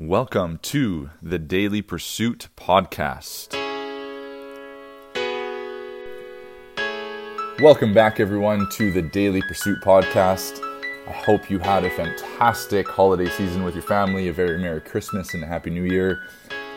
Welcome to the Daily Pursuit Podcast. Welcome back, everyone, to the Daily Pursuit Podcast. I hope you had a fantastic holiday season with your family, a very Merry Christmas and a Happy New Year.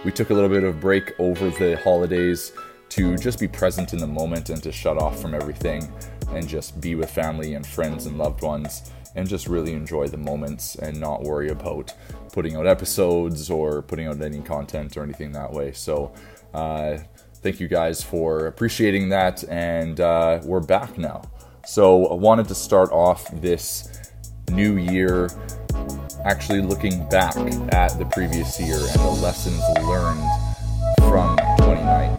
We took a little bit of break over the holidays to just be present in the moment and to shut off from everything and just be with family and friends and loved ones and just really enjoy the moments and not worry about putting out episodes or putting out any content or anything that way. So, uh, thank you guys for appreciating that, and uh, we're back now. So, I wanted to start off this new year actually looking back at the previous year and the lessons learned from 2019,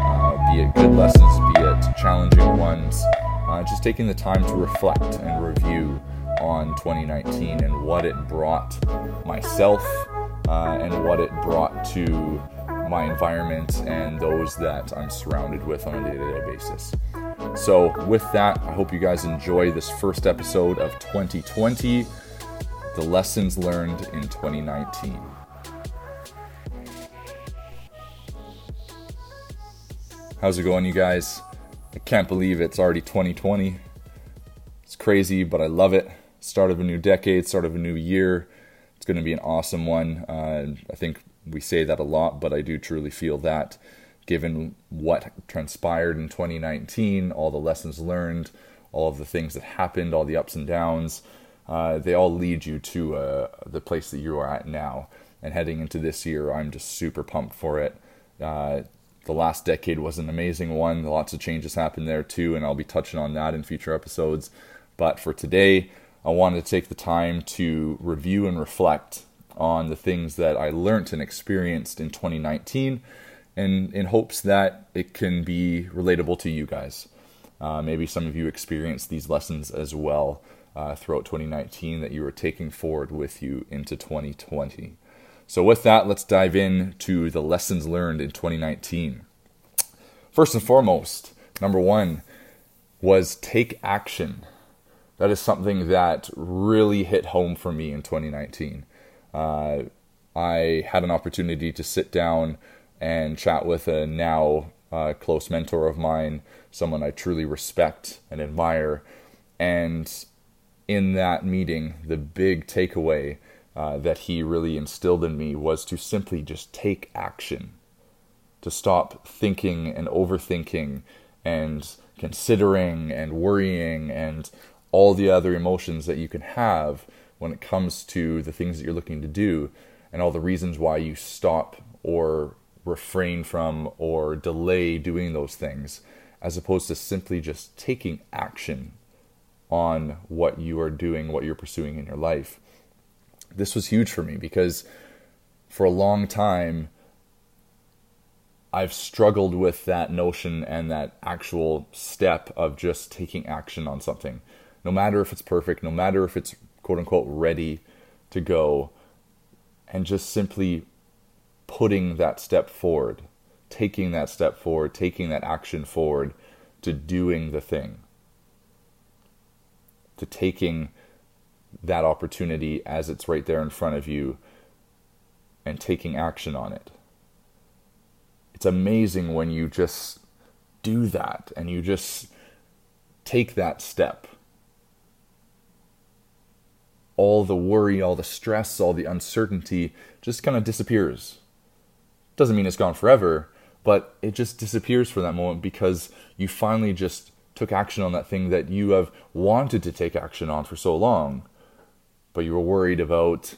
uh, be it good lessons, be it challenging ones uh, just taking the time to reflect and review on 2019 and what it brought myself uh, and what it brought to my environment and those that I'm surrounded with on a day to day basis. So, with that, I hope you guys enjoy this first episode of 2020 The Lessons Learned in 2019. How's it going, you guys? I can't believe it's already 2020. It's crazy, but I love it. Start of a new decade, start of a new year. It's going to be an awesome one. Uh, I think we say that a lot, but I do truly feel that given what transpired in 2019, all the lessons learned, all of the things that happened, all the ups and downs, uh, they all lead you to uh, the place that you are at now. And heading into this year, I'm just super pumped for it. Uh, the last decade was an amazing one. Lots of changes happened there too, and I'll be touching on that in future episodes. But for today, I wanted to take the time to review and reflect on the things that I learned and experienced in 2019, and in hopes that it can be relatable to you guys. Uh, maybe some of you experienced these lessons as well uh, throughout 2019 that you were taking forward with you into 2020. So, with that, let's dive in to the lessons learned in 2019. First and foremost, number one was take action. That is something that really hit home for me in 2019. Uh, I had an opportunity to sit down and chat with a now uh, close mentor of mine, someone I truly respect and admire. And in that meeting, the big takeaway uh, that he really instilled in me was to simply just take action, to stop thinking and overthinking and considering and worrying and all the other emotions that you can have when it comes to the things that you're looking to do and all the reasons why you stop or refrain from or delay doing those things as opposed to simply just taking action on what you are doing, what you're pursuing in your life this was huge for me because for a long time I've struggled with that notion and that actual step of just taking action on something. No matter if it's perfect, no matter if it's quote unquote ready to go, and just simply putting that step forward, taking that step forward, taking that action forward to doing the thing, to taking that opportunity as it's right there in front of you and taking action on it. It's amazing when you just do that and you just take that step. All the worry, all the stress, all the uncertainty just kind of disappears. Doesn't mean it's gone forever, but it just disappears for that moment because you finally just took action on that thing that you have wanted to take action on for so long but you were worried about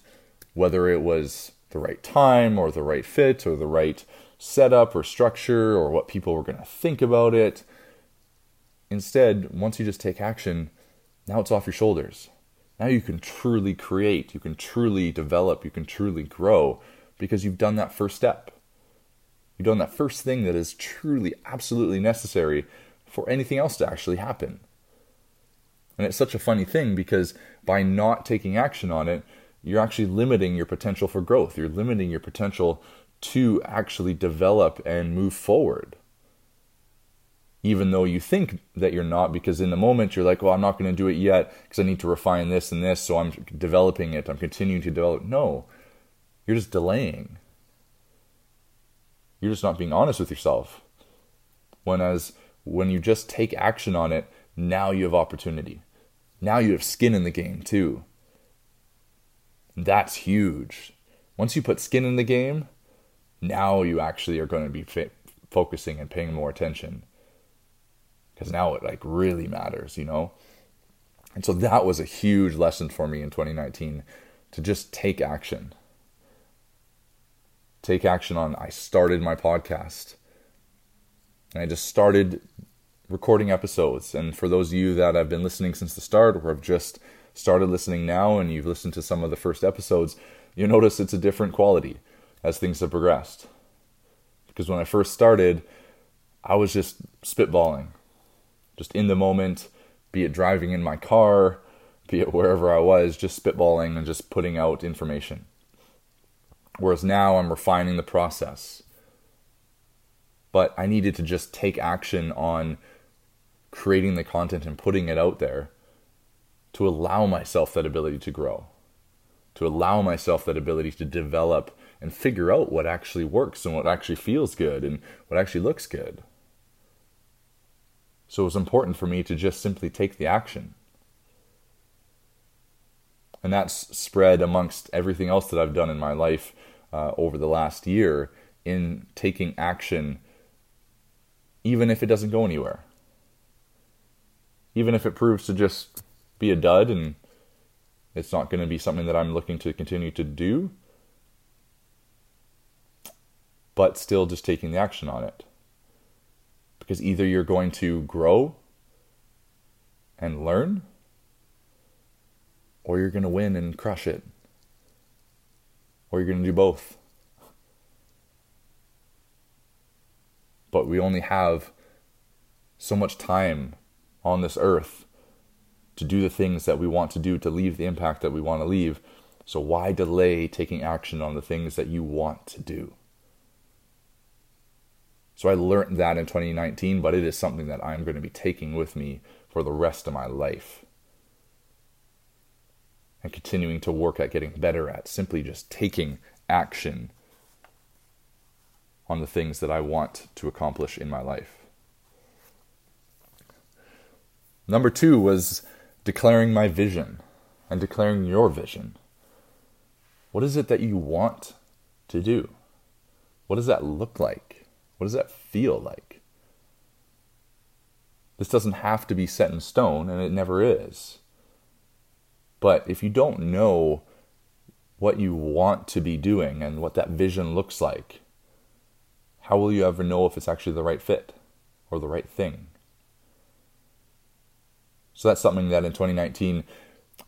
whether it was the right time or the right fit or the right setup or structure or what people were going to think about it. Instead, once you just take action, now it's off your shoulders. Now you can truly create, you can truly develop, you can truly grow because you've done that first step. You've done that first thing that is truly, absolutely necessary for anything else to actually happen. And it's such a funny thing because by not taking action on it, you're actually limiting your potential for growth. You're limiting your potential to actually develop and move forward. Even though you think that you're not, because in the moment you're like, well, I'm not going to do it yet because I need to refine this and this, so I'm developing it, I'm continuing to develop. No, You're just delaying. You're just not being honest with yourself. When as when you just take action on it, now you have opportunity. Now you have skin in the game too. That's huge. Once you put skin in the game, now you actually are going to be focusing and paying more attention because now it like really matters, you know. And so that was a huge lesson for me in 2019 to just take action. Take action on I started my podcast. And I just started recording episodes. And for those of you that have been listening since the start or have just started listening now and you've listened to some of the first episodes, you notice it's a different quality as things have progressed. Because when I first started, I was just spitballing, just in the moment, be it driving in my car, be it wherever I was, just spitballing and just putting out information. Whereas now I'm refining the process. But I needed to just take action on creating the content and putting it out there to allow myself that ability to grow, to allow myself that ability to develop and figure out what actually works and what actually feels good and what actually looks good. So it was important for me to just simply take the action. And that's spread amongst everything else that I've done in my life uh, over the last year in taking action, even if it doesn't go anywhere even if it proves to just be a dud and it's not going to be something that I'm looking to continue to do, but still just taking the action on it. Because either you're going to grow and learn, or you're going to win and crush it, or you're going to do both. But we only have so much time on this earth to do the things that we want to do, to leave the impact that we want to leave. So why delay taking action on the things that you want to do? So I learned that in 2019, but it is something that I'm going to be taking with me for the rest of my life. And continuing to work at getting better at simply just taking action on the things that I want to accomplish in my life. Number two was declaring my vision and declaring your vision. What is it that you want to do? What does that look like? What does that feel like? This doesn't have to be set in stone, and it never is. But if you don't know what you want to be doing and what that vision looks like, how will you ever know if it's actually the right fit or the right thing? So that's something that in 2019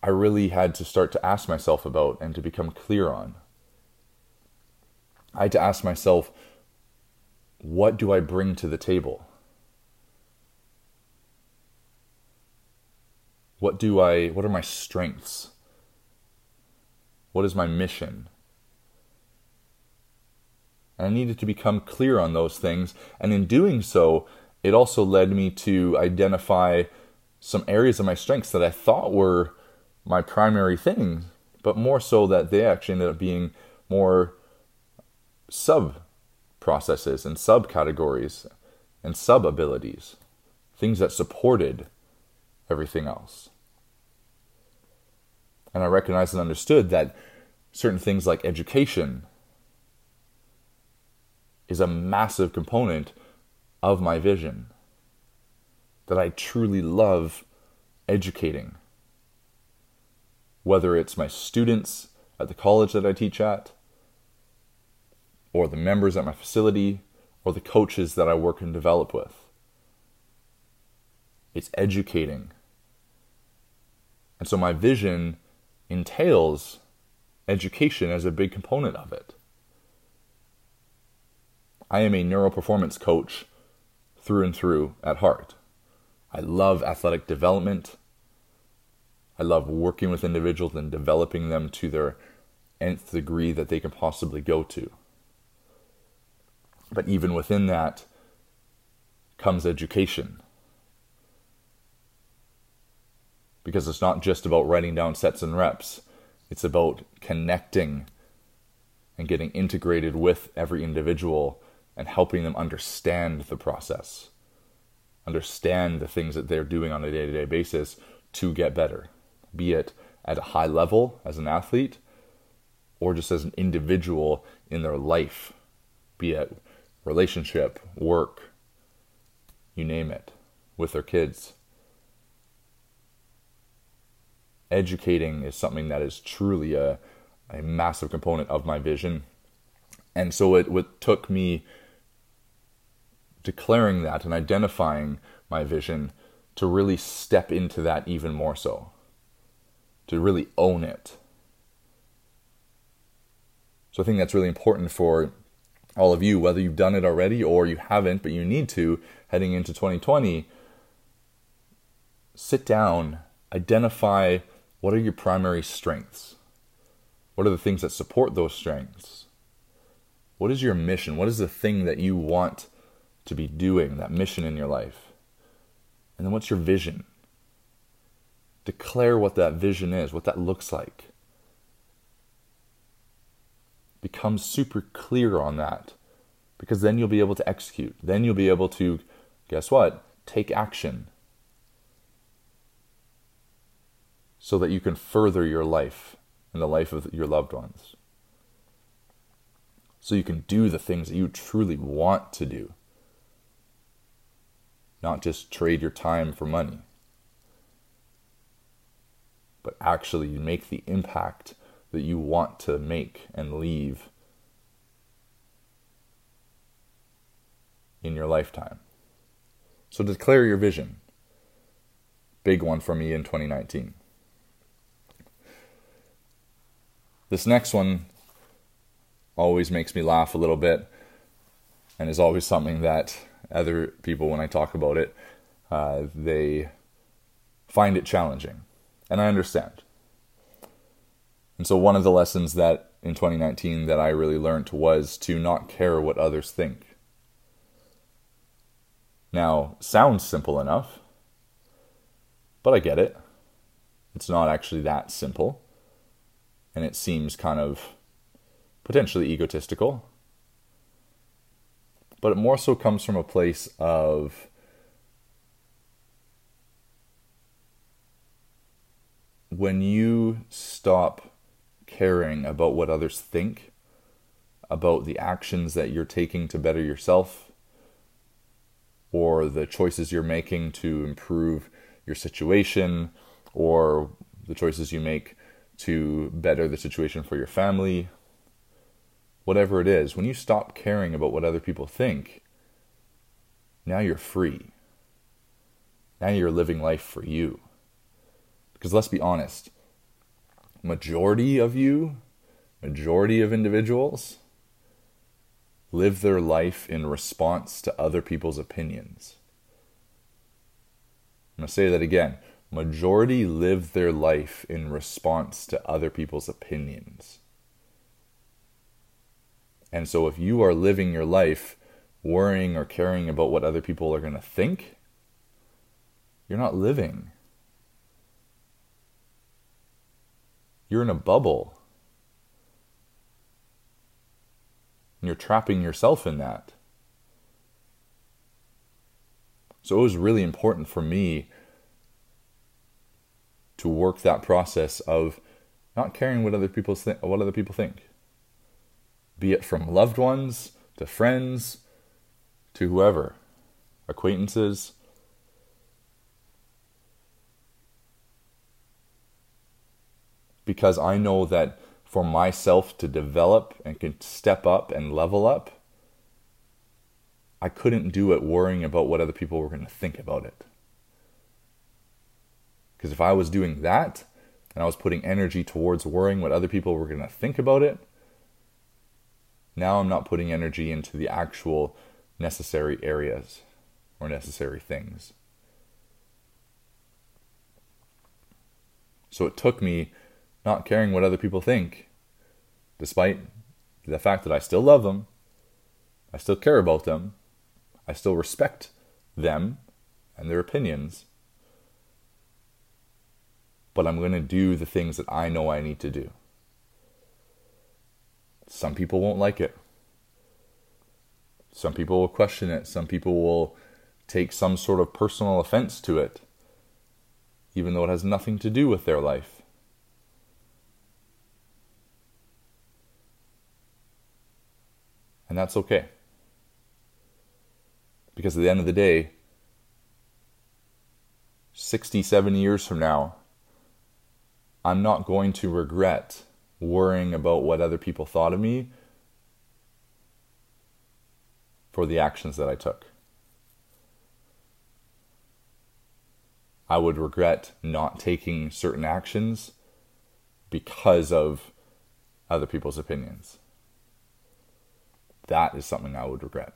I really had to start to ask myself about and to become clear on. I had to ask myself, what do I bring to the table? What do I what are my strengths? What is my mission? And I needed to become clear on those things, and in doing so, it also led me to identify some areas of my strengths that I thought were my primary things, but more so that they actually ended up being more sub processes and subcategories and sub abilities, things that supported everything else. And I recognized and understood that certain things like education is a massive component of my vision that I truly love educating. Whether it's my students at the college that I teach at, or the members at my facility, or the coaches that I work and develop with. It's educating. And so my vision entails education as a big component of it. I am a neuroperformance coach through and through at heart. I love athletic development. I love working with individuals and developing them to their nth degree that they can possibly go to. But even within that comes education. Because it's not just about writing down sets and reps, it's about connecting and getting integrated with every individual and helping them understand the process, understand the things that they're doing on a day to day basis to get better, be it at a high level as an athlete or just as an individual in their life, be it relationship, work, you name it, with their kids. Educating is something that is truly a, a massive component of my vision. And so it, it took me declaring that and identifying my vision to really step into that even more so, to really own it. So I think that's really important for all of you, whether you've done it already or you haven't, but you need to heading into 2020. Sit down, identify what are your primary strengths? What are the things that support those strengths? What is your mission? What is the thing that you want to be doing, that mission in your life? And then what's your vision? Declare what that vision is, what that looks like become super clear on that because then you'll be able to execute. Then you'll be able to, guess what? Take action so that you can further your life and the life of your loved ones. So you can do the things that you truly want to do, not just trade your time for money, but actually make the impact that you want to make and leave in your lifetime. So declare your vision. Big one for me in 2019. This next one always makes me laugh a little bit and is always something that other people, when I talk about it, uh, they find it challenging. And I understand. And so one of the lessons that in 2019 that I really learned was to not care what others think. Now, sounds simple enough, but I get it. It's not actually that simple. And it seems kind of potentially egotistical. But it more so comes from a place of when you stop caring about what others think, about the actions that you're taking to better yourself, or the choices you're making to improve your situation, or the choices you make to better the situation for your family, whatever it is, when you stop caring about what other people think, now you're free. Now you're living life for you. Because let's be honest, majority of you, majority of individuals, live their life in response to other people's opinions. I'm going to say that again. Majority live their life in response to other people's opinions. And so if you are living your life worrying or caring about what other people are going to think, you're not living. You're in a bubble. And you're trapping yourself in that. So it was really important for me to work that process of not caring what other people think what other people think. Be it from loved ones to friends to whoever, acquaintances, because I know that for myself to develop and can step up and level up, I couldn't do it worrying about what other people were going to think about it. Because if I was doing that and I was putting energy towards worrying what other people were going to think about it, now I'm not putting energy into the actual necessary areas or necessary things. So it took me not caring what other people think, despite the fact that I still love them, I still care about them, I still respect them and their opinions, but I'm going to do the things that I know I need to do. Some people won't like it. Some people will question it. Some people will take some sort of personal offense to it, even though it has nothing to do with their life. And that's okay. Because at the end of the day, 67 years from now, I'm not going to regret worrying about what other people thought of me for the actions that I took. I would regret not taking certain actions because of other people's opinions. That is something I would regret.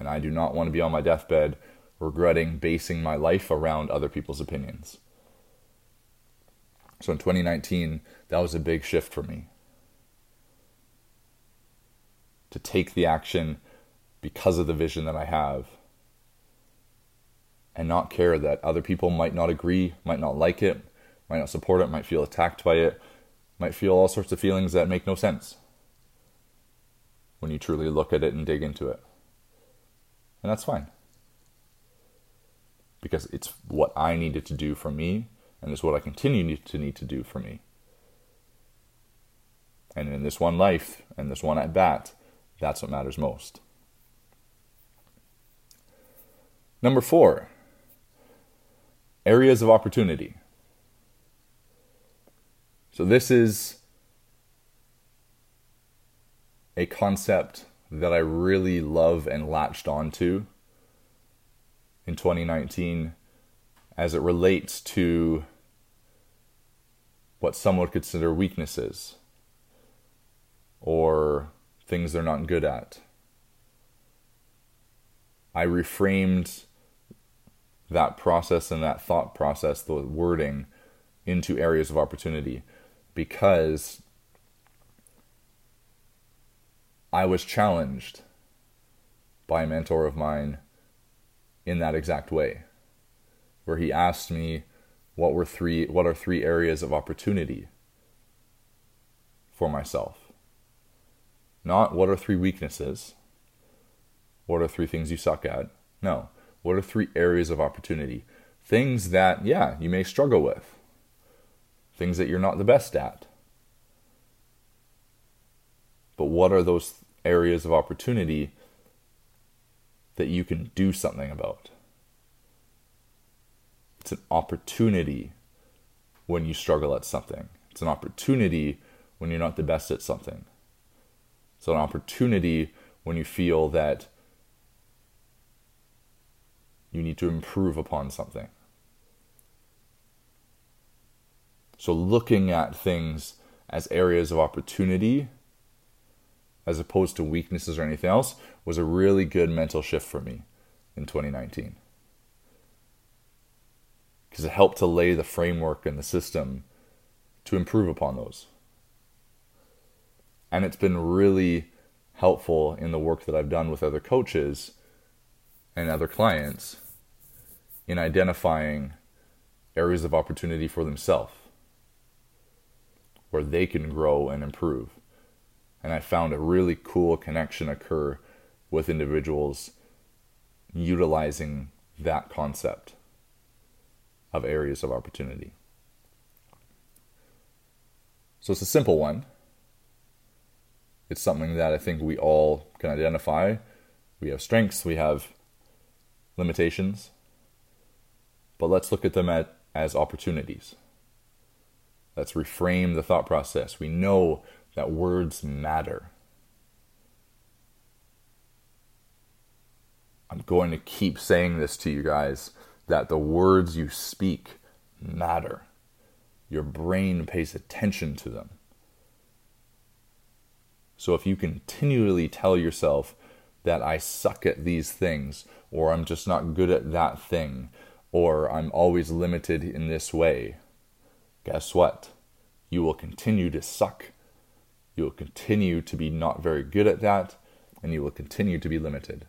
And I do not want to be on my deathbed regretting basing my life around other people's opinions. So in 2019, that was a big shift for me. To take the action because of the vision that I have and not care that other people might not agree, might not like it, might not support it, might feel attacked by it, might feel all sorts of feelings that make no sense when you truly look at it and dig into it. And that's fine. Because it's what I needed to do for me, and it's what I continue to need to do for me. And in this one life, and this one at bat, that's what matters most. Number four, areas of opportunity. So, this is a concept that I really love and latched onto in 2019 as it relates to what some would consider weaknesses or things they're not good at. I reframed that process and that thought process, the wording, into areas of opportunity because I was challenged by a mentor of mine in that exact way, where he asked me what were three what are three areas of opportunity for myself. Not what are three weaknesses, what are three things you suck at. No, what are three areas of opportunity? Things that, yeah, you may struggle with, things that you're not the best at. But what are those areas of opportunity that you can do something about? It's an opportunity when you struggle at something. It's an opportunity when you're not the best at something. It's an opportunity when you feel that you need to improve upon something. So, looking at things as areas of opportunity as opposed to weaknesses or anything else was a really good mental shift for me in 2019. Because it helped to lay the framework and the system to improve upon those. And it's been really helpful in the work that I've done with other coaches and other clients in identifying areas of opportunity for themselves where they can grow and improve. And I found a really cool connection occur with individuals utilizing that concept of areas of opportunity. So it's a simple one. It's something that I think we all can identify. We have strengths, we have limitations, but let's look at them at, as opportunities. Let's reframe the thought process. We know that words matter. I'm going to keep saying this to you guys that the words you speak matter. Your brain pays attention to them. So if you continually tell yourself that I suck at these things, or I'm just not good at that thing, or I'm always limited in this way, guess what? You will continue to suck. You will continue to be not very good at that, and you will continue to be limited.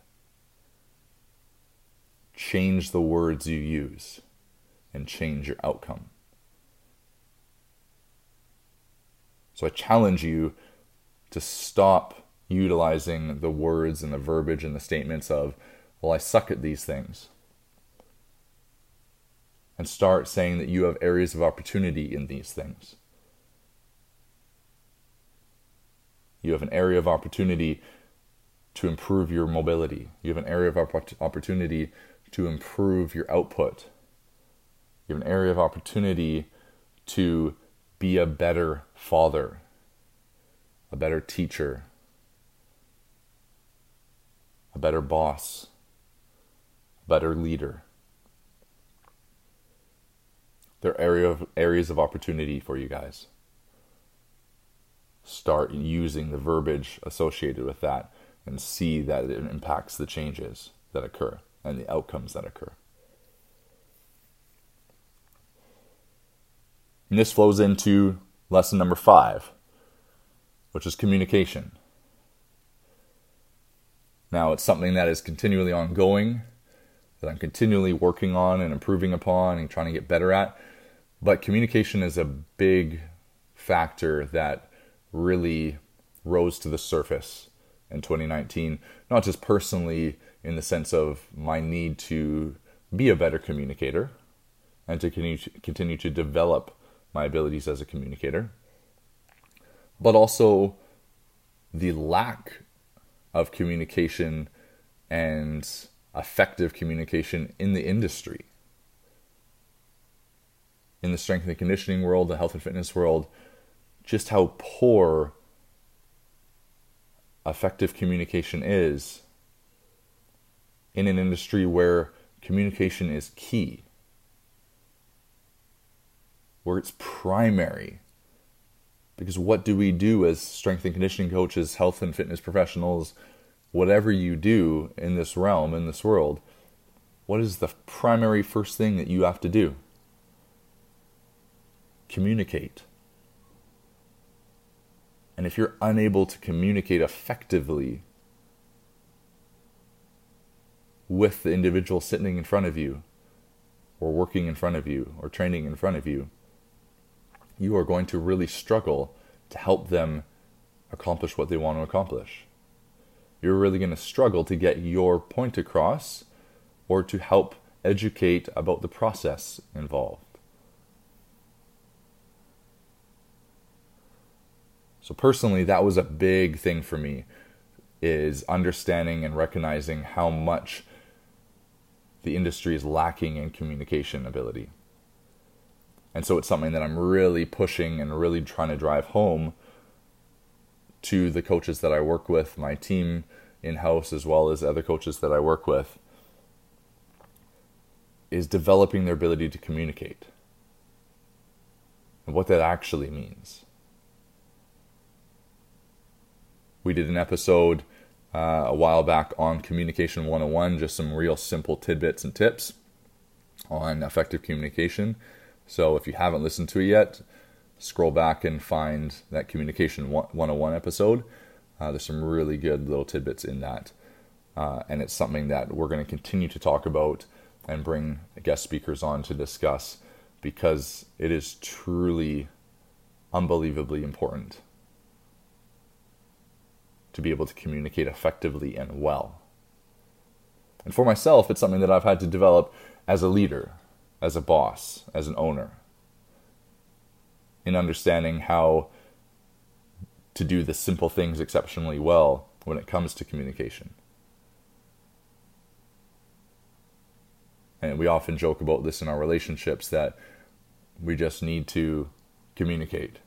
Change the words you use and change your outcome. So I challenge you to stop utilizing the words and the verbiage and the statements of, well, I suck at these things. And start saying that you have areas of opportunity in these things. You have an area of opportunity to improve your mobility. You have an area of opportunity to improve your output. You have an area of opportunity to be a better father, a better teacher, a better boss, a better leader. There are area of, areas of opportunity for you guys. Start using the verbiage associated with that and see that it impacts the changes that occur and the outcomes that occur. And this flows into lesson number five, which is communication. Now, it's something that is continually ongoing, that I'm continually working on and improving upon and trying to get better at. But communication is a big factor that really rose to the surface in 2019, not just personally in the sense of my need to be a better communicator and to continue to develop my abilities as a communicator, but also the lack of communication and effective communication in the industry. In the strength and conditioning world, the health and fitness world, just how poor effective communication is in an industry where communication is key, where it's primary. Because what do we do as strength and conditioning coaches, health and fitness professionals, whatever you do in this realm, in this world? What is the primary first thing that you have to do? Communicate. And if you're unable to communicate effectively with the individual sitting in front of you, or working in front of you, or training in front of you, you are going to really struggle to help them accomplish what they want to accomplish. You're really going to struggle to get your point across or to help educate about the process involved. So personally, that was a big thing for me is understanding and recognizing how much the industry is lacking in communication ability. And so it's something that I'm really pushing and really trying to drive home to the coaches that I work with, my team in house, as well as other coaches that I work with, is developing their ability to communicate and what that actually means. We did an episode uh, a while back on Communication 101, just some real simple tidbits and tips on effective communication. So if you haven't listened to it yet, scroll back and find that Communication 101 episode. Uh, there's some really good little tidbits in that. Uh, and it's something that we're going to continue to talk about and bring guest speakers on to discuss because it is truly unbelievably important to be able to communicate effectively and well. And for myself, it's something that I've had to develop as a leader, as a boss, as an owner, in understanding how to do the simple things exceptionally well when it comes to communication. And we often joke about this in our relationships that we just need to communicate.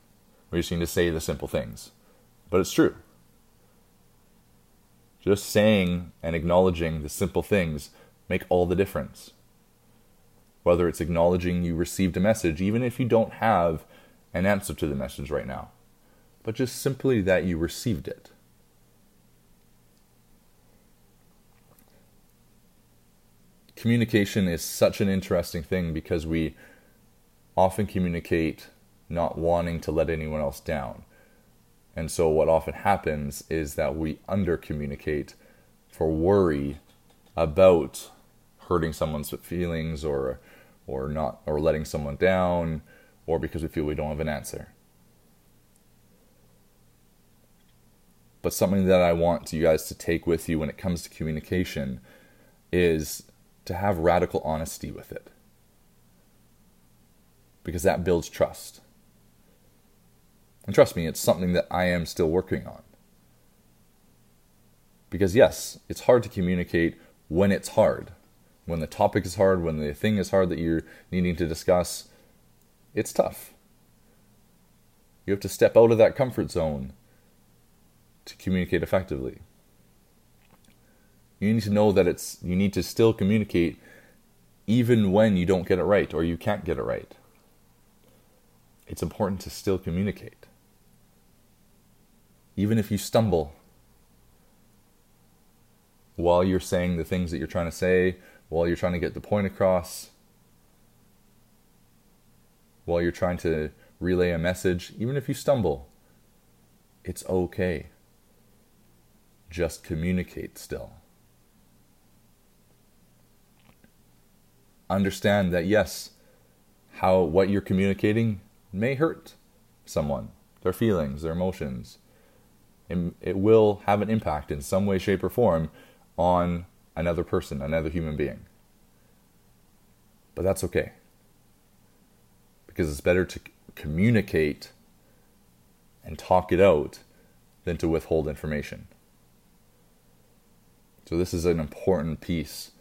We just need to say the simple things. But it's true. Just saying and acknowledging the simple things make all the difference. Whether it's acknowledging you received a message, even if you don't have an answer to the message right now, but just simply that you received it. Communication is such an interesting thing because we often communicate not wanting to let anyone else down. And so, what often happens is that we under communicate for worry about hurting someone's feelings or or not or letting someone down or because we feel we don't have an answer. But something that I want you guys to take with you when it comes to communication is to have radical honesty with it. Because that builds trust. And trust me, it's something that I am still working on. Because, yes, it's hard to communicate when it's hard. When the topic is hard, when the thing is hard that you're needing to discuss, it's tough. You have to step out of that comfort zone to communicate effectively. You need to know that it's you need to still communicate even when you don't get it right or you can't get it right. It's important to still communicate even if you stumble while you're saying the things that you're trying to say, while you're trying to get the point across, while you're trying to relay a message, even if you stumble, it's okay. Just communicate still. Understand that yes, how what you're communicating may hurt someone, their feelings, their emotions it will have an impact in some way, shape, or form on another person, another human being. But that's okay. Because it's better to communicate and talk it out than to withhold information. So, this is an important piece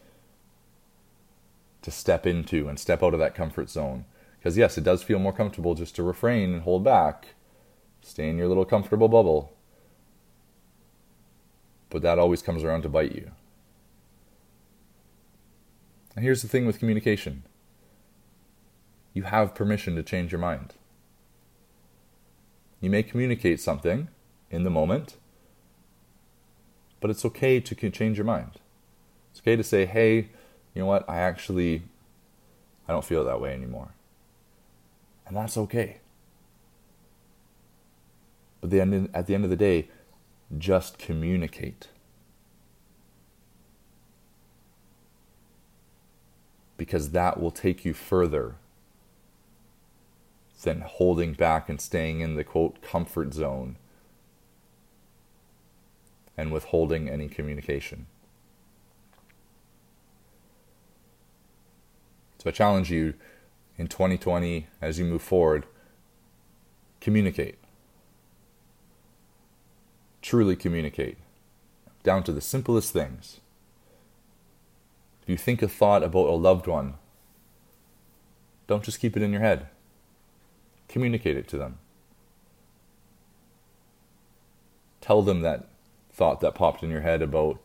to step into and step out of that comfort zone. Because, yes, it does feel more comfortable just to refrain and hold back, stay in your little comfortable bubble but that always comes around to bite you. And here's the thing with communication you have permission to change your mind. You may communicate something in the moment, but it's okay to change your mind. It's okay to say, hey, you know what, I actually, I don't feel that way anymore. And that's okay. But the end, at the end of the day, just communicate. Because that will take you further than holding back and staying in the quote comfort zone and withholding any communication. So I challenge you in 2020 as you move forward, communicate truly communicate, down to the simplest things. If you think a thought about a loved one, don't just keep it in your head. Communicate it to them. Tell them that thought that popped in your head about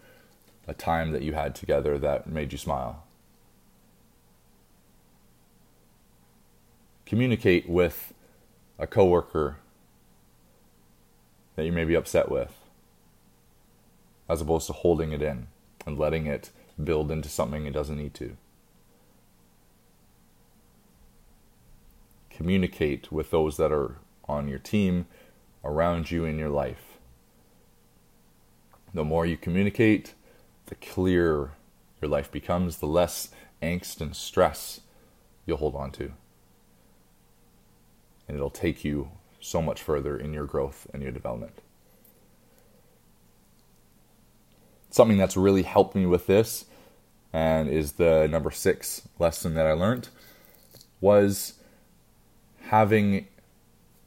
a time that you had together that made you smile. Communicate with a coworker that you may be upset with, as opposed to holding it in and letting it build into something it doesn't need to. Communicate with those that are on your team, around you in your life. The more you communicate, the clearer your life becomes, the less angst and stress you'll hold on to. And it'll take you so much further in your growth and your development. Something that's really helped me with this and is the number six lesson that I learned was having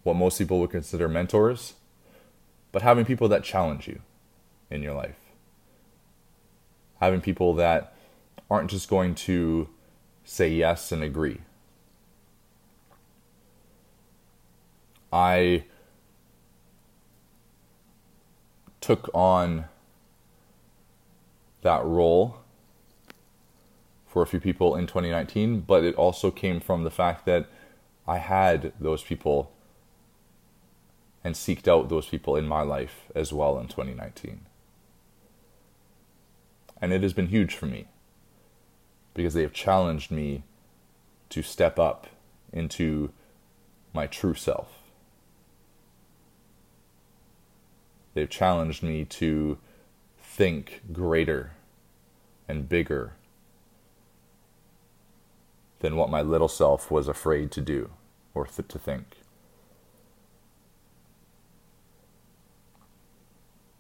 what most people would consider mentors, but having people that challenge you in your life. Having people that aren't just going to say yes and agree, I took on that role for a few people in 2019, but it also came from the fact that I had those people and seeked out those people in my life as well in 2019. And it has been huge for me because they have challenged me to step up into my true self. They've challenged me to think greater and bigger than what my little self was afraid to do or th- to think.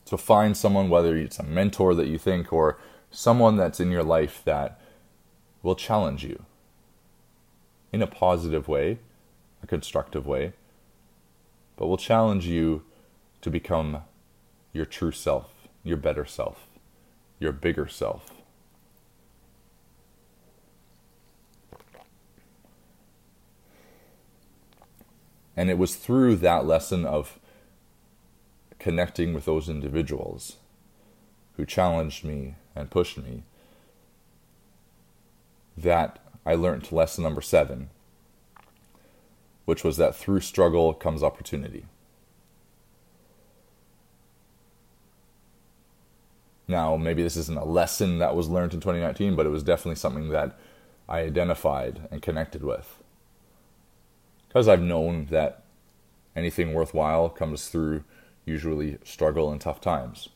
So find someone, whether it's a mentor that you think or someone that's in your life that will challenge you in a positive way, a constructive way, but will challenge you to become your true self, your better self, your bigger self. And it was through that lesson of connecting with those individuals who challenged me and pushed me that I learned lesson number seven, which was that through struggle comes opportunity. Now, maybe this isn't a lesson that was learned in 2019, but it was definitely something that I identified and connected with. Because I've known that anything worthwhile comes through usually struggle and tough times.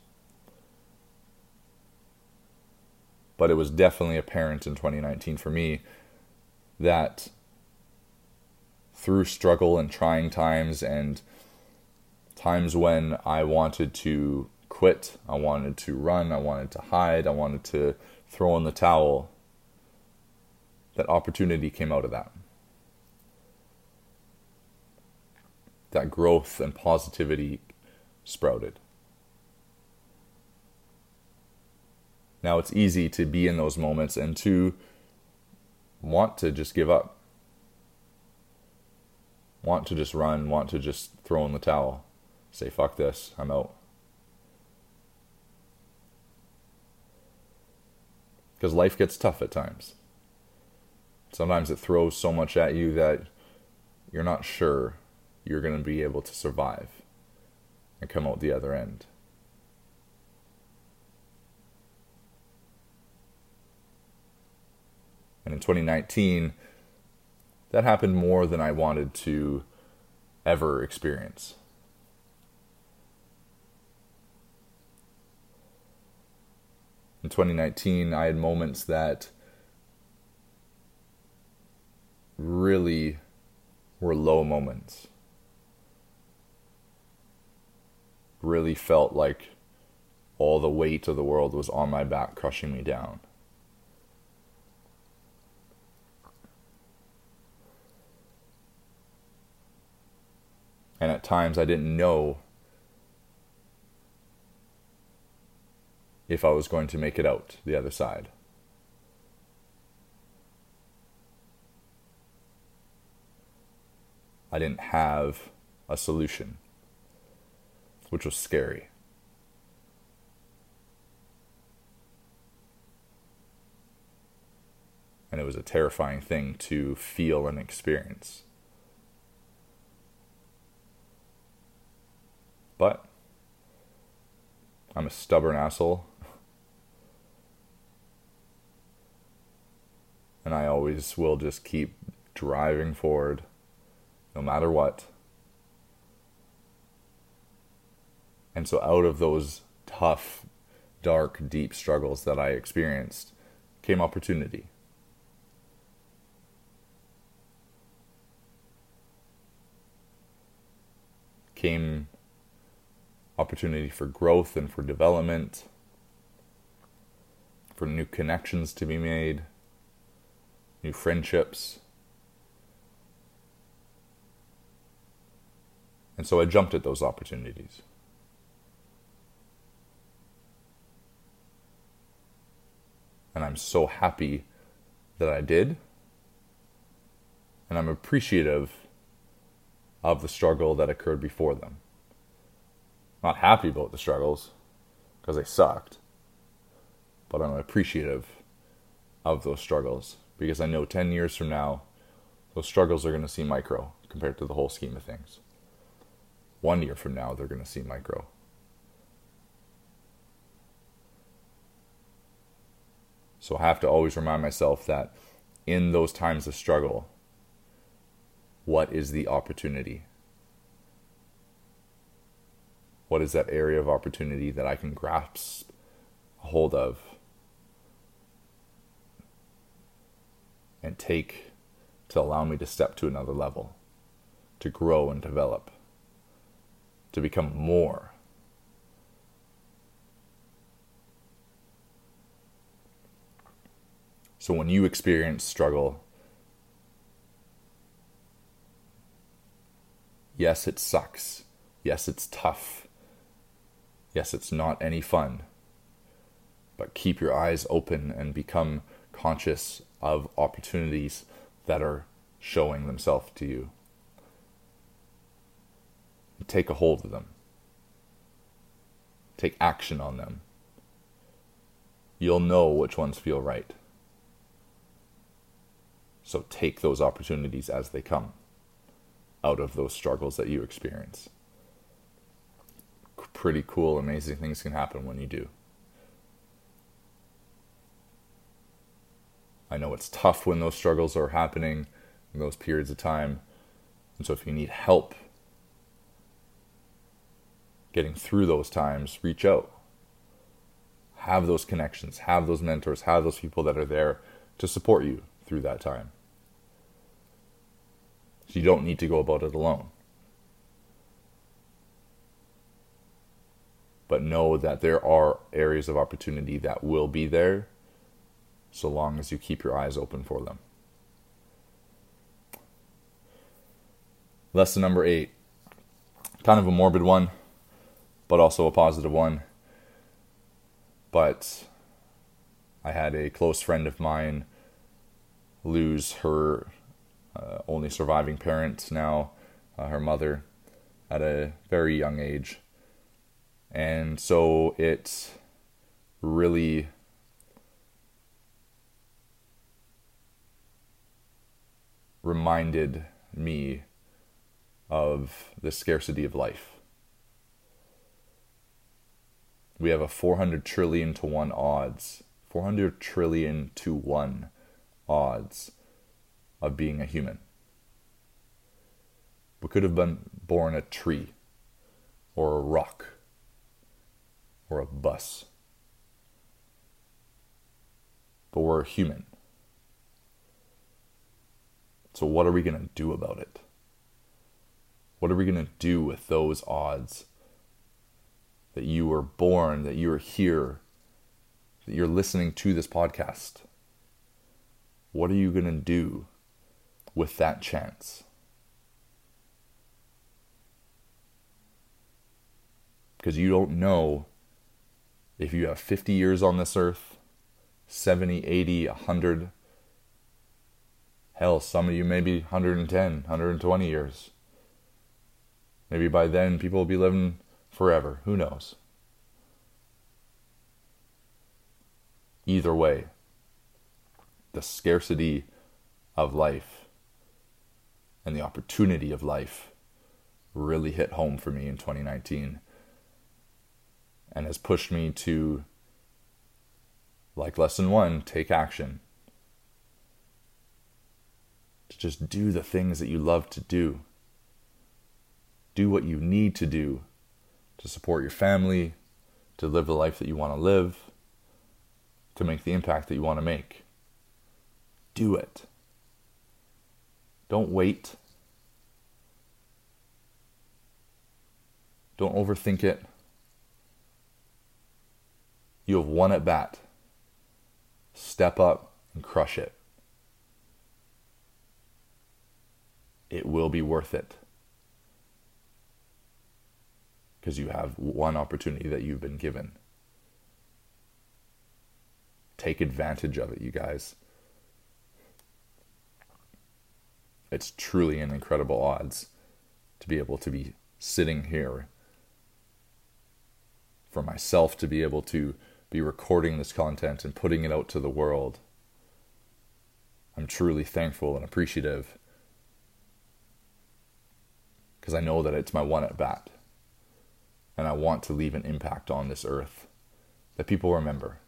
But it was definitely apparent in 2019 for me that through struggle and trying times and times when I wanted to quit, I wanted to run, I wanted to hide, I wanted to throw in the towel, that opportunity came out of that. That growth and positivity sprouted. Now it's easy to be in those moments and to want to just give up, want to just run, want to just throw in the towel, say, fuck this, I'm out. Because life gets tough at times. Sometimes it throws so much at you that you're not sure you're going to be able to survive and come out the other end. And in 2019, that happened more than I wanted to ever experience. In 2019, I had moments that really were low moments. Really felt like all the weight of the world was on my back, crushing me down. And at times I didn't know if I was going to make it out the other side. I didn't have a solution, which was scary. And it was a terrifying thing to feel and experience. But I'm a stubborn asshole. And I always will just keep driving forward no matter what. And so, out of those tough, dark, deep struggles that I experienced came opportunity. Came opportunity for growth and for development, for new connections to be made, new friendships. And so I jumped at those opportunities. And I'm so happy that I did. And I'm appreciative of the struggle that occurred before them. Not happy about the struggles because they sucked, but I'm appreciative of those struggles because I know 10 years from now, those struggles are going to seem micro compared to the whole scheme of things one year from now, they're going to seem micro. So I have to always remind myself that in those times of struggle, what is the opportunity? What is that area of opportunity that I can grasp hold of and take to allow me to step to another level, to grow and develop, to become more. So when you experience struggle, yes, it sucks. Yes, it's tough. Yes, it's not any fun. But keep your eyes open and become conscious of opportunities that are showing themselves to you. Take a hold of them. Take action on them. You'll know which ones feel right. So take those opportunities as they come out of those struggles that you experience. Pretty cool, amazing things can happen when you do. I know it's tough when those struggles are happening in those periods of time. And so if you need help getting through those times, reach out. Have those connections, have those mentors, have those people that are there to support you through that time. So you don't need to go about it alone. But know that there are areas of opportunity that will be there so long as you keep your eyes open for them. Lesson number eight. Kind of a morbid one, but also a positive one. But I had a close friend of mine lose her uh, only surviving parent now, uh, her mother, at a very young age. And so it really reminded me of the scarcity of life. We have a 400 trillion to 1 odds, 400 trillion to 1 odds of being a human. We could have been born a tree, or a rock, or a bus. But we're a human. So, what are we going to do about it? What are we going to do with those odds that you were born, that you are here, that you're listening to this podcast? What are you going to do with that chance? Because you don't know if you have 50 years on this earth, 70, 80, 100. Hell, some of you maybe 110, 120 years. Maybe by then people will be living forever. Who knows? Either way, the scarcity of life and the opportunity of life really hit home for me in 2019 and has pushed me to, like lesson one, take action. To just do the things that you love to do do what you need to do to support your family, to live the life that you want to live, to make the impact that you want to make. Do it. Don't wait. Don't overthink it. You have one at bat. Step up and crush it. It will be worth it because you have one opportunity that you've been given. Take advantage of it, you guys. It's truly an incredible odds to be able to be sitting here for myself to be able to be recording this content and putting it out to the world. I'm truly thankful and appreciative because I know that it's my one at bat and I want to leave an impact on this earth that people remember.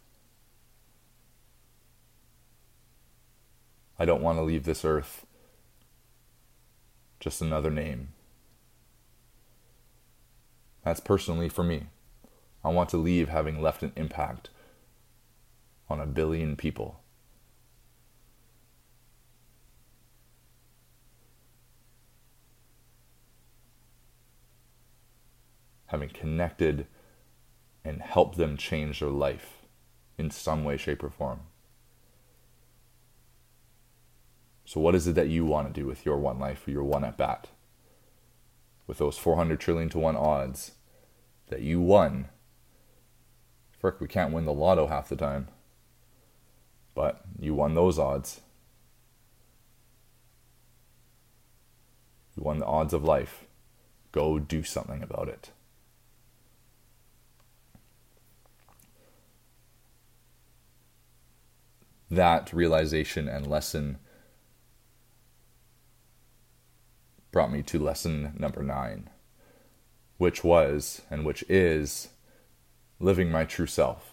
I don't want to leave this earth just another name. That's personally for me. I want to leave having left an impact on a billion people. Having connected and helped them change their life in some way, shape, or form. So, what is it that you want to do with your one life, your one at bat? With those 400 trillion to 1 odds that you won. Frick, we can't win the lotto half the time. But you won those odds. You won the odds of life. Go do something about it. That realization and lesson brought me to lesson number nine, which was and which is living my true self.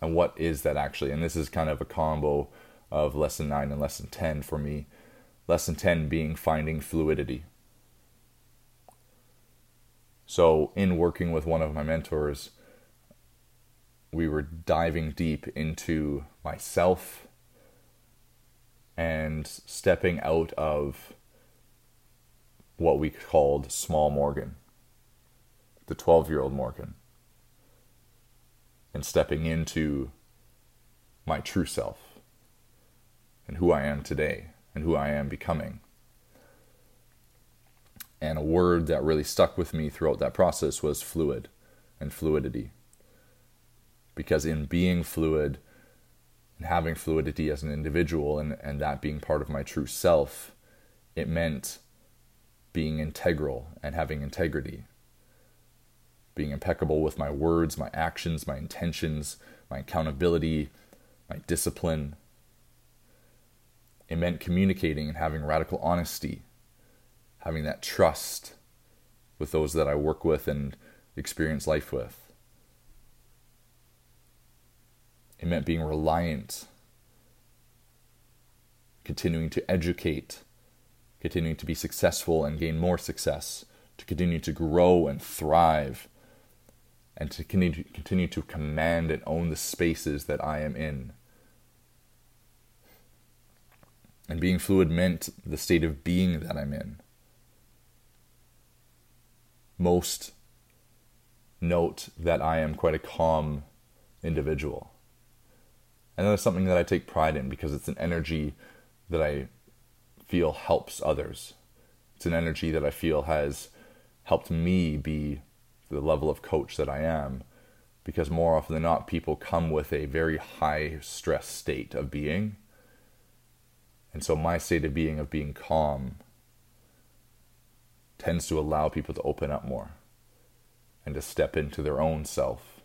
And what is that actually? And this is kind of a combo of lesson nine and lesson 10 for me. Lesson 10 being finding fluidity. So, in working with one of my mentors, we were diving deep into myself and stepping out of what we called small Morgan, the 12 year old Morgan, and stepping into my true self and who I am today and who I am becoming. And a word that really stuck with me throughout that process was fluid and fluidity. Because in being fluid, and having fluidity as an individual and, and that being part of my true self, it meant being integral and having integrity. Being impeccable with my words, my actions, my intentions, my accountability, my discipline. It meant communicating and having radical honesty, having that trust with those that I work with and experience life with. It meant being reliant, continuing to educate, continuing to be successful and gain more success, to continue to grow and thrive, and to continue to command and own the spaces that I am in. And being fluid meant the state of being that I'm in. Most note that I am quite a calm individual. And that is something that I take pride in because it's an energy that I feel helps others. It's an energy that I feel has helped me be the level of coach that I am because more often than not, people come with a very high stress state of being. And so, my state of being, of being calm, tends to allow people to open up more and to step into their own self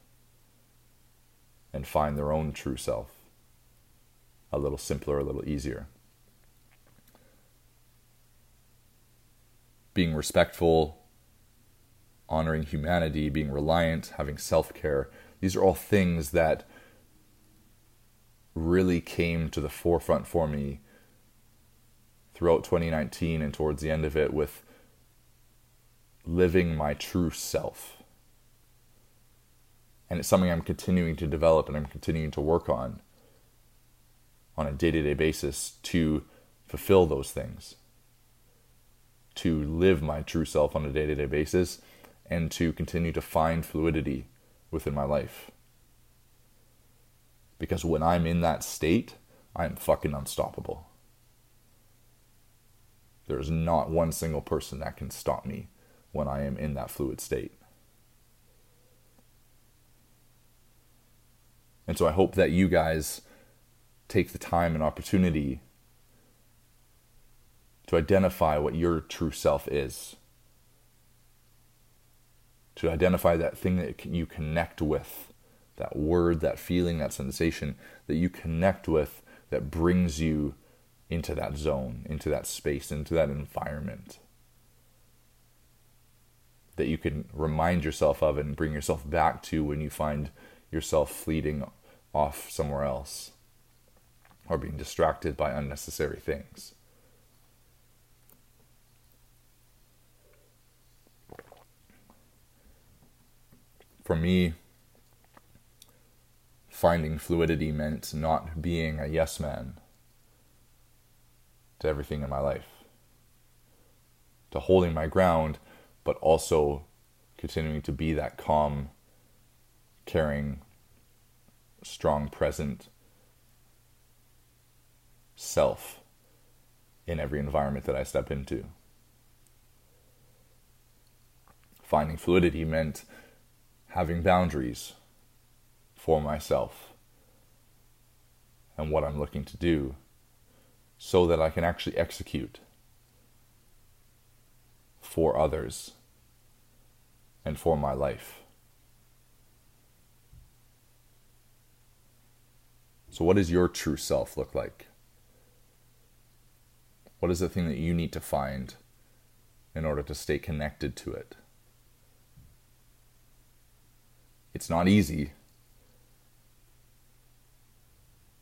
and find their own true self a little simpler, a little easier. Being respectful, honoring humanity, being reliant, having self care, these are all things that really came to the forefront for me throughout 2019 and towards the end of it with living my true self. And it's something I'm continuing to develop and I'm continuing to work on on a day to day basis to fulfill those things, to live my true self on a day to day basis, and to continue to find fluidity within my life. Because when I'm in that state, I'm fucking unstoppable. There's not one single person that can stop me when I am in that fluid state. And so I hope that you guys take the time and opportunity to identify what your true self is. To identify that thing that you connect with, that word, that feeling, that sensation that you connect with that brings you into that zone, into that space, into that environment. That you can remind yourself of and bring yourself back to when you find yourself fleeting off somewhere else or being distracted by unnecessary things. For me, finding fluidity meant not being a yes man to everything in my life, to holding my ground, but also continuing to be that calm, caring, strong, present self in every environment that I step into. Finding fluidity meant having boundaries for myself and what I'm looking to do so that I can actually execute for others and for my life. So, what does your true self look like? What is the thing that you need to find in order to stay connected to it? It's not easy.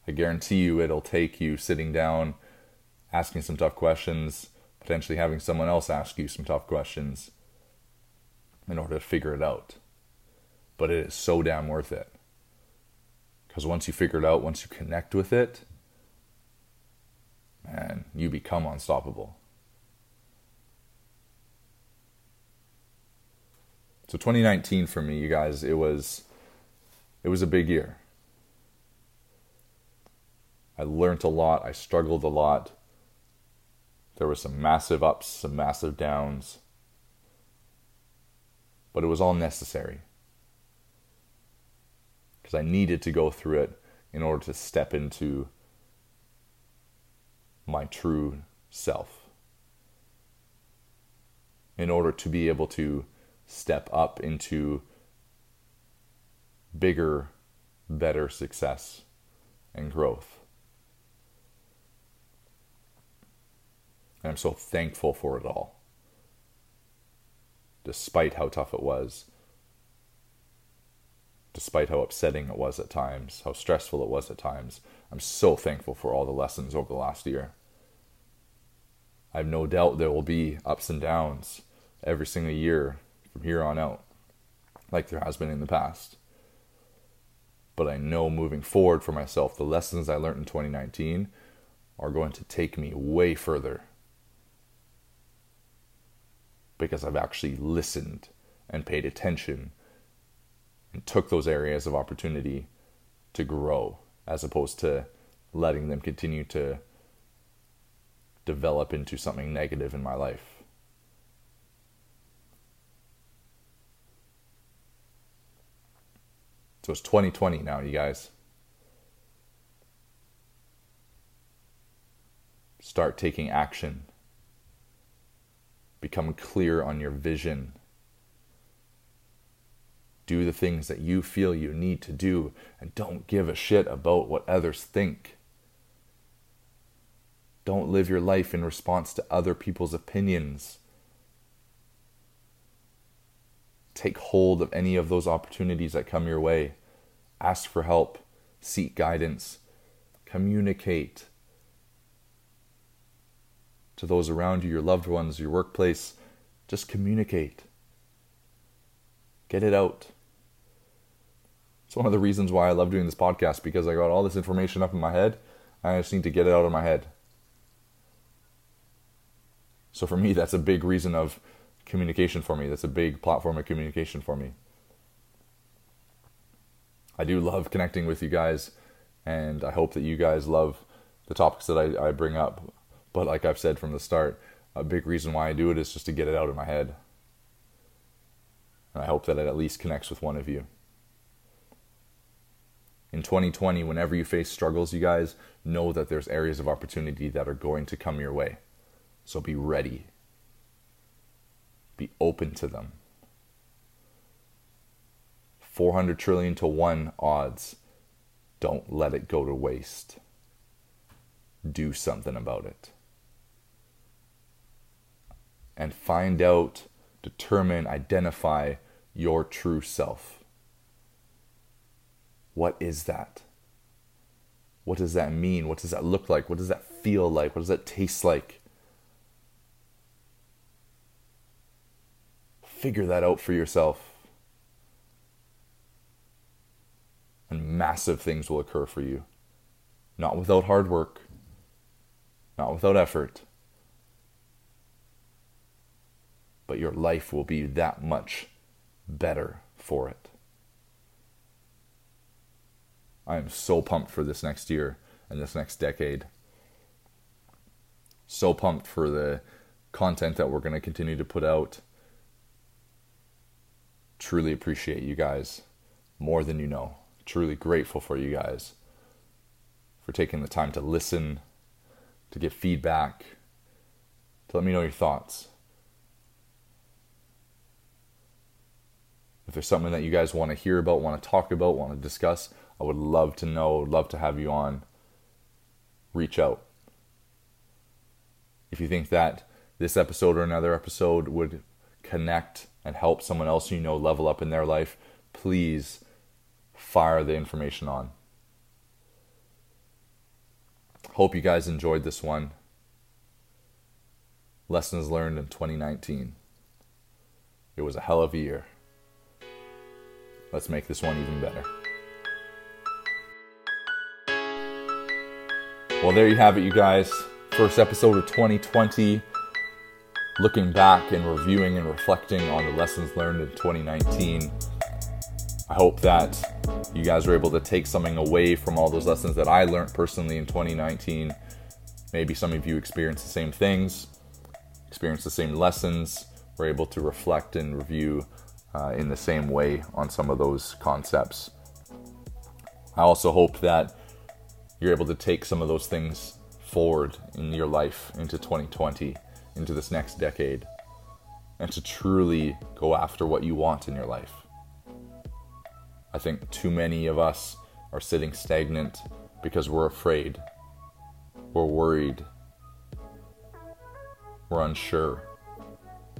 I guarantee you it'll take you sitting down, asking some tough questions, potentially having someone else ask you some tough questions in order to figure it out. But it is so damn worth it. Because once you figure it out, once you connect with it, man, you become unstoppable. So 2019 for me, you guys, it was it was a big year. I learned a lot, I struggled a lot. There were some massive ups, some massive downs. But it was all necessary. Because I needed to go through it in order to step into my true self. In order to be able to step up into bigger, better success and growth. And I'm so thankful for it all. Despite how tough it was, despite how upsetting it was at times, how stressful it was at times, I'm so thankful for all the lessons over the last year. I have no doubt there will be ups and downs every single year from here on out, like there has been in the past. But I know moving forward for myself, the lessons I learned in 2019 are going to take me way further because I've actually listened and paid attention and took those areas of opportunity to grow as opposed to letting them continue to develop into something negative in my life. So it's 2020 now, you guys. Start taking action. Become clear on your vision. Do the things that you feel you need to do and don't give a shit about what others think. Don't live your life in response to other people's opinions. Take hold of any of those opportunities that come your way. Ask for help, seek guidance, communicate to those around you, your loved ones, your workplace. Just communicate. Get it out. It's one of the reasons why I love doing this podcast because I got all this information up in my head. I just need to get it out of my head. So for me, that's a big reason of communication for me. That's a big platform of communication for me. I do love connecting with you guys, and I hope that you guys love the topics that I, I bring up. But like I've said from the start, a big reason why I do it is just to get it out of my head. And I hope that it at least connects with one of you. In 2020, whenever you face struggles, you guys know that there's areas of opportunity that are going to come your way. So be ready. Be open to them. 400 trillion to 1 odds. Don't let it go to waste. Do something about it. And find out, determine, identify your true self. What is that? What does that mean? What does that look like? What does that feel like? What does that taste like? Figure that out for yourself. And massive things will occur for you. Not without hard work, not without effort, but your life will be that much better for it. I am so pumped for this next year and this next decade. So pumped for the content that we're going to continue to put out. Truly appreciate you guys more than you know. Truly grateful for you guys for taking the time to listen, to give feedback, to let me know your thoughts. If there's something that you guys want to hear about, want to talk about, want to discuss, I would love to know, love to have you on. Reach out. If you think that this episode or another episode would connect and help someone else you know level up in their life, please fire the information on. Hope you guys enjoyed this one. Lessons learned in 2019. It was a hell of a year. Let's make this one even better. Well, there you have it, you guys. First episode of 2020. Looking back and reviewing and reflecting on the lessons learned in 2019. I hope that you guys were able to take something away from all those lessons that I learned personally in 2019. Maybe some of you experienced the same things, experienced the same lessons, were able to reflect and review uh, in the same way on some of those concepts. I also hope that you're able to take some of those things forward in your life into 2020, into this next decade, and to truly go after what you want in your life. I think too many of us are sitting stagnant because we're afraid, we're worried, we're unsure.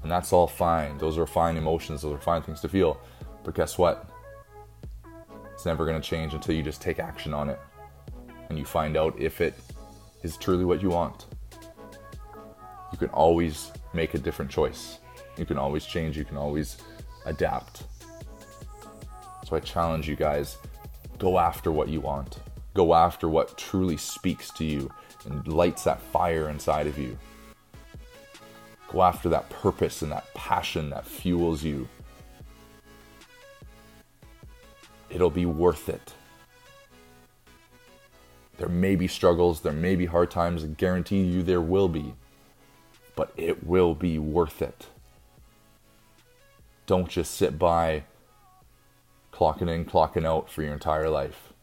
And that's all fine. Those are fine emotions, those are fine things to feel. But guess what? It's never going to change until you just take action on it and you find out if it is truly what you want. You can always make a different choice. You can always change, you can always adapt. So I challenge you guys go after what you want. Go after what truly speaks to you and lights that fire inside of you. Go after that purpose and that passion that fuels you. It'll be worth it. There may be struggles, there may be hard times, I guarantee you there will be, but it will be worth it. Don't just sit by clocking in, clocking out for your entire life.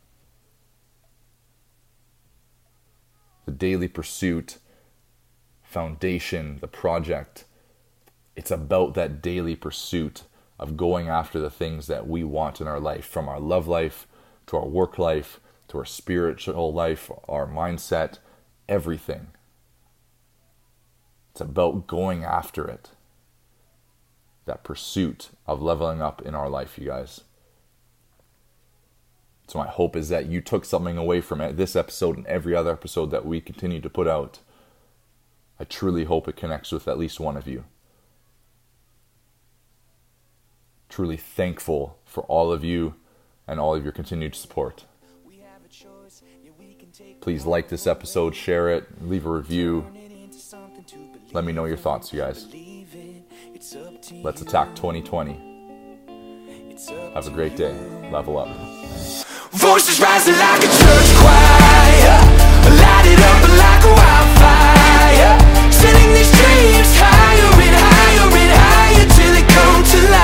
The daily pursuit foundation, the project. It's about that daily pursuit of going after the things that we want in our life, from our love life to our work life to our spiritual life, our mindset, everything. It's about going after it. That pursuit of leveling up in our life, you guys. So, my hope is that you took something away from it, this episode and every other episode that we continue to put out. I truly hope it connects with at least one of you. Truly thankful for all of you and all of your continued support. Please like this episode, share it, leave a review. Let me know your thoughts, you guys. Let's attack 2020. Have a great day. Level up. Voices rising like a church choir. Light it up like a wildfire. Sending these dreams higher and higher and higher till they come to life.